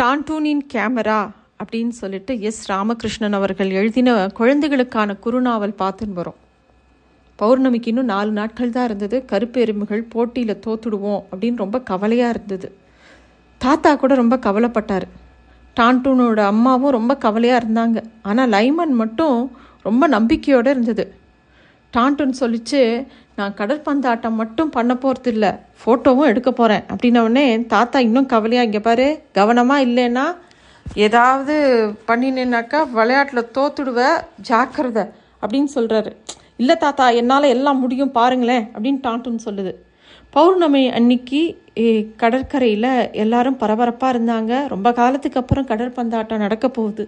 டான்டூனின் camera அப்படின்னு சொல்லிட்டு S Ramakrishnan அவர்கள் எழுதின குழந்தைகளுக்கான குறுநாவல் பார்த்துன்னு வரும். பௌர்ணமிக்கு இன்னும் நாலு நாட்கள் தான் இருந்தது. கருப்பு எறும்புகள் போட்டியில் தோத்துடுவோம் அப்படின்னு ரொம்ப கவலையாக இருந்தது. தாத்தா கூட ரொம்ப கவலைப்பட்டார். டான்டூனோட அம்மாவும் ரொம்ப கவலையாக இருந்தாங்க. ஆனால் லைமன் மட்டும் ரொம்ப நம்பிக்கையோடு இருந்தது. டான்டூன் சொல்லிச்சு நான் கடற்பந்தாட்டம் மட்டும் பண்ண போகிறது இல்லை ஃபோட்டோவும் எடுக்க போகிறேன் அப்படின்னவுடனே தாத்தா இன்னும் கவலையாக இங்கே பாரு கவனமாக இல்லைன்னா ஏதாவது பண்ணினேனாக்கா விளையாட்டில் தோத்துடுவ ஜாக்கிரதை அப்படின்னு சொல்கிறாரு இல்லை தாத்தா என்னால் எல்லாம் முடியும் பாருங்களேன் அப்படின்னு டாண்டும் சொல்லுது. பௌர்ணமி அன்னைக்கு கடற்கரையில் எல்லாரும் பரபரப்பாக இருந்தாங்க. ரொம்ப காலத்துக்கு அப்புறம் கடற்பந்தாட்டம் நடக்க போகுது.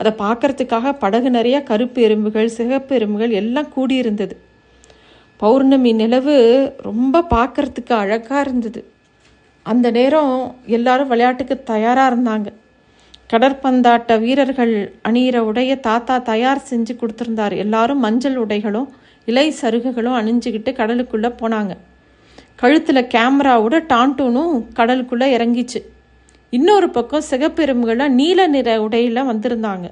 அதை பார்க்கறதுக்காக படகு நிறைய கருப்பு எறும்புகள் சிகப்பு எறும்புகள் எல்லாம் கூடியிருந்தது. பௌர்ணமி நிலவு ரொம்ப பார்க்கறதுக்கு அழகாக இருந்தது. அந்த நேரம் எல்லாரும் விளையாட்டுக்கு தயாராக இருந்தாங்க. கடற்பந்தாட்ட வீரர்கள் அணியிற உடைய தாத்தா தயார் செஞ்சு கொடுத்துருந்தார். எல்லாரும் மஞ்சள் உடைகளும் இலை சருகுகளும் அணிஞ்சுக்கிட்டு கடலுக்குள்ளே போனாங்க. கழுத்தில் கேமராவோட டான்டூனும் கடலுக்குள்ளே இறங்கிச்சு. இன்னொரு பக்கம் சிகப்பெரும்புகளாக நீல நிற உடையில் வந்திருந்தாங்க.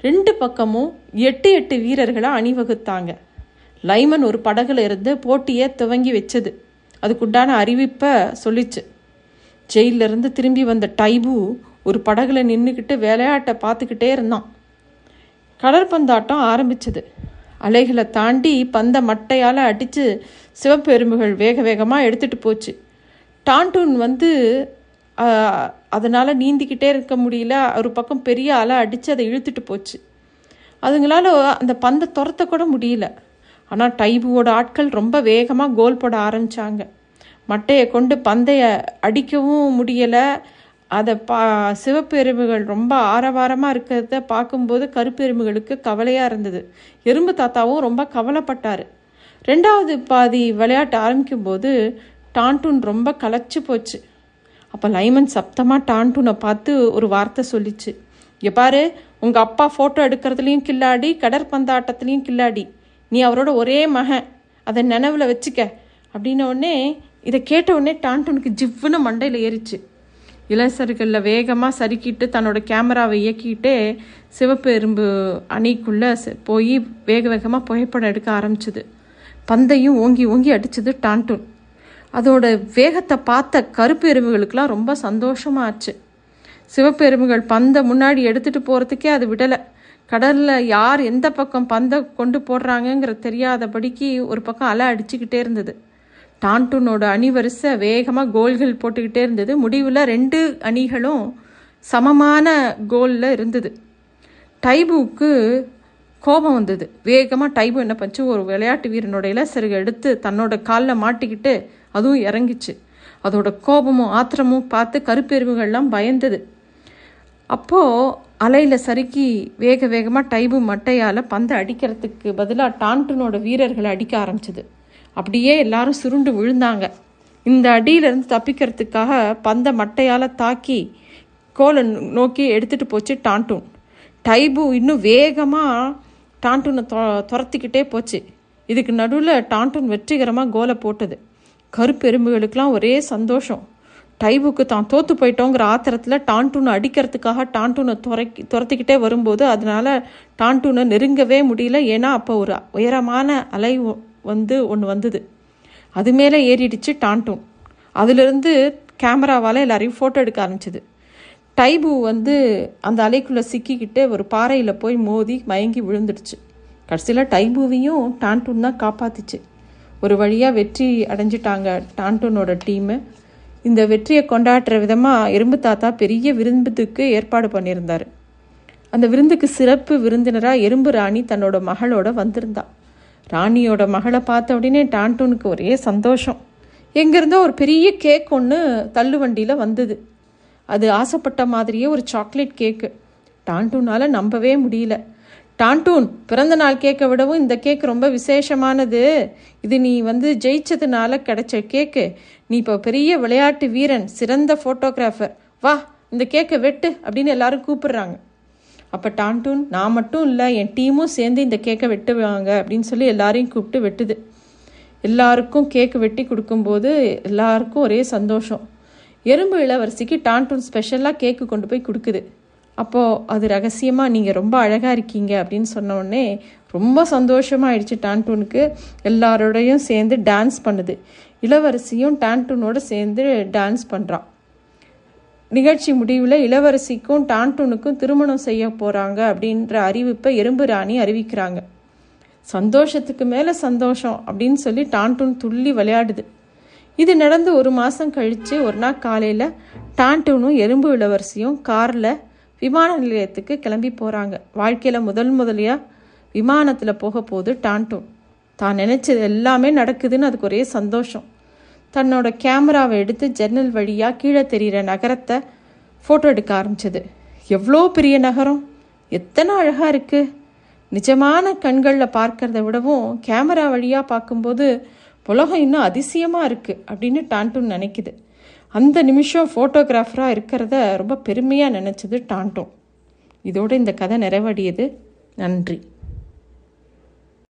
ரெண்டு பக்கமும் எட்டு எட்டு வீரர்களை அணிவகுத்தாங்க. லைமன் ஒரு படகுல இருந்து போட்டியை துவங்கி வச்சது. அதுக்குண்டான அறிவிப்பை சொல்லிச்சு. ஜெயிலிருந்து திரும்பி வந்த டைபு ஒரு படகுல நின்றுக்கிட்டு விளையாட்டை பார்த்துக்கிட்டே இருந்தான். கடற்பந்தாட்டம் ஆரம்பிச்சது. அலைகளை தாண்டி பந்த மட்டையால் அடித்து சிவப்பு வேக வேகமாக எடுத்துகிட்டு போச்சு. டான்டூன் வந்து அதனால் நீந்திக்கிட்டே இருக்க முடியல. ஒரு பக்கம் பெரிய அலை அடித்து அதை இழுத்துட்டு போச்சு. அதுங்களால அந்த பந்தை துரத்த கூட முடியல. ஆனால் டைபுவோட ஆட்கள் ரொம்ப வேகமாக கோல் போட ஆரம்பித்தாங்க மட்டையை கொண்டு பந்தைய அடிக்கவும் முடியலை. அதை பா சிவப்பெருமைகள் ரொம்ப ஆரவாரமாக இருக்கிறத பார்க்கும்போது கருப்பெருமைகளுக்கு கவலையாக இருந்தது. எறும்பு தாத்தாவும் ரொம்ப கவலைப்பட்டார். ரெண்டாவது பாதி விளையாட்டு ஆரம்பிக்கும் போது டான்டூன் ரொம்ப களைச்சி போச்சு. அப்போ லைமன் சப்தமாக டான்டூனை பார்த்து ஒரு வார்த்தை சொல்லிச்சு. இங்கே பாரு உங்கள் அப்பா ஃபோட்டோ எடுக்கிறதுலையும் கில்லாடி கடற்பந்தாட்டத்துலேயும் கில்லாடி. நீ அவரோட ஒரே மகன் அதை நினைவில் வச்சுக்க. அப்படின்ன உடனே இதை கேட்ட உடனே டான்டூனுக்கு ஜிவ்வுன்னு மண்டையில் ஏறிச்சு. இளசர்களில் வேகமாக சறுக்கிட்டு தன்னோட கேமராவை இயக்கிட்டு சிவப்பு எறும்பு அணிக்குள்ளே போய் வேக வேகமாக புகைப்படம் எடுக்க ஆரம்பிச்சுது. பந்தையும் ஓங்கி ஓங்கி அடித்தது டான்டூன். அதோட வேகத்தை பார்த்த கருப்பு எறும்புகளுக்கெல்லாம் ரொம்ப சந்தோஷமாச்சு சிவப்பு எறும்புகள் பந்தை முன்னாடி எடுத்துகிட்டு போகிறதுக்கே அது விடலை. கடலில் யார் எந்த பக்கம் பந்தை கொண்டு போடுறாங்கங்கிற தெரியாதபடிக்கு ஒரு பக்கம் அலை அடிச்சுக்கிட்டே இருந்தது. டான்டூனோட அணிவரிசை வேகமாக கோல்கள் போட்டுக்கிட்டே இருந்தது. முடிவில் ரெண்டு அணிகளும் சமமான கோலில் இருந்தது. டைபுக்கு கோபம் வந்தது. வேகமாக டைபு என்ன பண்ணுச்சு? ஒரு விளையாட்டு வீரனோட இலசருகை எடுத்து தன்னோட காலில் மாட்டிக்கிட்டு அதுவும் இறங்கிச்சு. அதோட கோபமும் ஆத்திரமும் பார்த்து கருப்பெருவுகள்லாம் பயந்தது. அப்போது அலையில் சறுக்கி வேக வேகமாக டைபு மட்டையால் பந்தை அடிக்கிறதுக்கு பதிலாக டான்டனோட வீரர்களை அடிக்க ஆரம்பிச்சது. அப்படியே எல்லாரும் சுருண்டு விழுந்தாங்க. இந்த அடியிலேருந்து தப்பிக்கிறதுக்காக பந்தை மட்டையால் தாக்கி கோலை நோக்கி எடுத்துகிட்டு போச்சு டான்டூன். டைபு இன்னும் வேகமாக டான்டூனை தொ துரத்திக்கிட்டே போச்சு. இதுக்கு நடுவில் டான்டூன் வெற்றிகரமாக கோலை போட்டது. கருப்பெரும்புகளுக்கெல்லாம் ஒரே சந்தோஷம். டைபுக்கு தான் தோற்று போயிட்டோங்கிற ஆத்திரத்தில் டான்டூனை அடிக்கிறதுக்காக டான்டூனை துறைக்கி துரத்திக்கிட்டே வரும்போது அதனால் டான்டூனை நெருங்கவே முடியல. ஏன்னா அப்போ ஒரு உயரமான அலை வந்து ஒன்று வந்தது. அது மேலே ஏறிடுச்சு டான்டூன். அதிலிருந்து கேமராவால் எல்லாரையும் ஃபோட்டோ எடுக்க ஆரம்பிச்சிது. டைபு வந்து அந்த அலைக்குள்ளே சிக்கிக்கிட்டு ஒரு பாறையில் போய் மோதி மயங்கி விழுந்துடுச்சு. கடைசியில் டைபுவையும் டான்டூன் தான் காப்பாத்துச்சு. ஒரு வழியாக வெற்றி அடைஞ்சிட்டாங்க டான்டூனோட டீமு. இந்த வெற்றியை கொண்டாடுற விதமாக எறும்பு தாத்தா பெரிய விருந்துக்கு ஏற்பாடு பண்ணியிருந்தார். அந்த விருந்துக்கு சிறப்பு விருந்தினராக எறும்பு ராணி தன்னோட மகளோட வந்திருந்தா. ராணியோட மகளை பார்த்த உடனே டான்டூனுக்கு ஒரே சந்தோஷம். எங்கேருந்தோ ஒரு பெரிய கேக் ஒன்று தள்ளுவண்டியில் வந்தது. அது ஆசைப்பட்ட மாதிரியே ஒரு சாக்லேட் கேக்கு. டான்டூனால் நம்பவே முடியல. டான்டூன் பிறந்த நாள் கேக்கை விடவும் இந்த கேக் ரொம்ப விசேஷமானது. இது நீ வந்து ஜெயிச்சதுனால கிடைச்ச கேக்கு. நீ இப்போ பெரிய விளையாட்டு வீரன் சிறந்த ஃபோட்டோகிராஃபர் வா இந்த கேக்கை வெட்டு அப்படின்னு எல்லாரும் கூப்பிடுறாங்க. அப்போ டான்டூன் நான் மட்டும் இல்லை என் டீமும் சேர்ந்து இந்த கேக்கை வெட்டுவாங்க அப்படின்னு சொல்லி எல்லாரையும் கூப்பிட்டு வெட்டுது. எல்லாருக்கும் கேக்கு வெட்டி கொடுக்கும்போது எல்லாருக்கும் ஒரே சந்தோஷம். எறும்பு இளவரசிக்கு டான்டூன் ஸ்பெஷலாக கேக்கு கொண்டு போய் கொடுக்குது. அப்போது அது ரகசியமாக நீங்கள் ரொம்ப அழகாக இருக்கீங்க அப்படின்னு சொன்ன உடனே ரொம்ப சந்தோஷமாயிடுச்சு டான்டூனுக்கு. எல்லாரோடையும் சேர்ந்து டான்ஸ் பண்ணுது. இளவரசியும் டான்டூனோட சேர்ந்து டான்ஸ் பண்ணுறான் நிகழ்ச்சி முடிவில் இளவரசிக்கும் டான்டூனுக்கும் திருமணம் செய்ய போகிறாங்க அப்படின்ற அறிவிப்பை எறும்பு ராணி அறிவிக்கிறாங்க. சந்தோஷத்துக்கு மேலே சந்தோஷம் அப்படின்னு சொல்லி டான்டூன் துள்ளி விளையாடுது. இது நடந்து ஒரு மாதம் கழித்து ஒரு நாள் காலையில் டான்டூனும் எறும்பு இளவரசியும் காரில் விமான நிலையத்துக்கு கிளம்பி போகிறாங்க வாழ்க்கையில் முதல் முதலியாக விமானத்தில் போக போகுது டான்டூன் தான் நினச்சது எல்லாமே நடக்குதுன்னு அதுக்கு ஒரே சந்தோஷம். தன்னோட கேமராவை எடுத்து ஜன்னல் வழியாக கீழே தெரிகிற நகரத்தை ஃபோட்டோ எடுக்க ஆரம்பிச்சது. எவ்வளோ பெரிய நகரம்? எத்தனை அழகாக இருக்குது நிஜமான கண்களில் பார்க்கறத விடவும் கேமரா வழியாக பார்க்கும்போது உலகம் இன்னும் அதிசயமாக இருக்குது அப்படின்னு டான்டூன் நினைக்குது. அந்த நிமிஷம் ஃபோட்டோகிராஃபராக இருக்கிறத ரொம்ப பெருமையாக நினச்சது டாண்டும் இதோடு இந்த கதை நிறைவடையுது. நன்றி.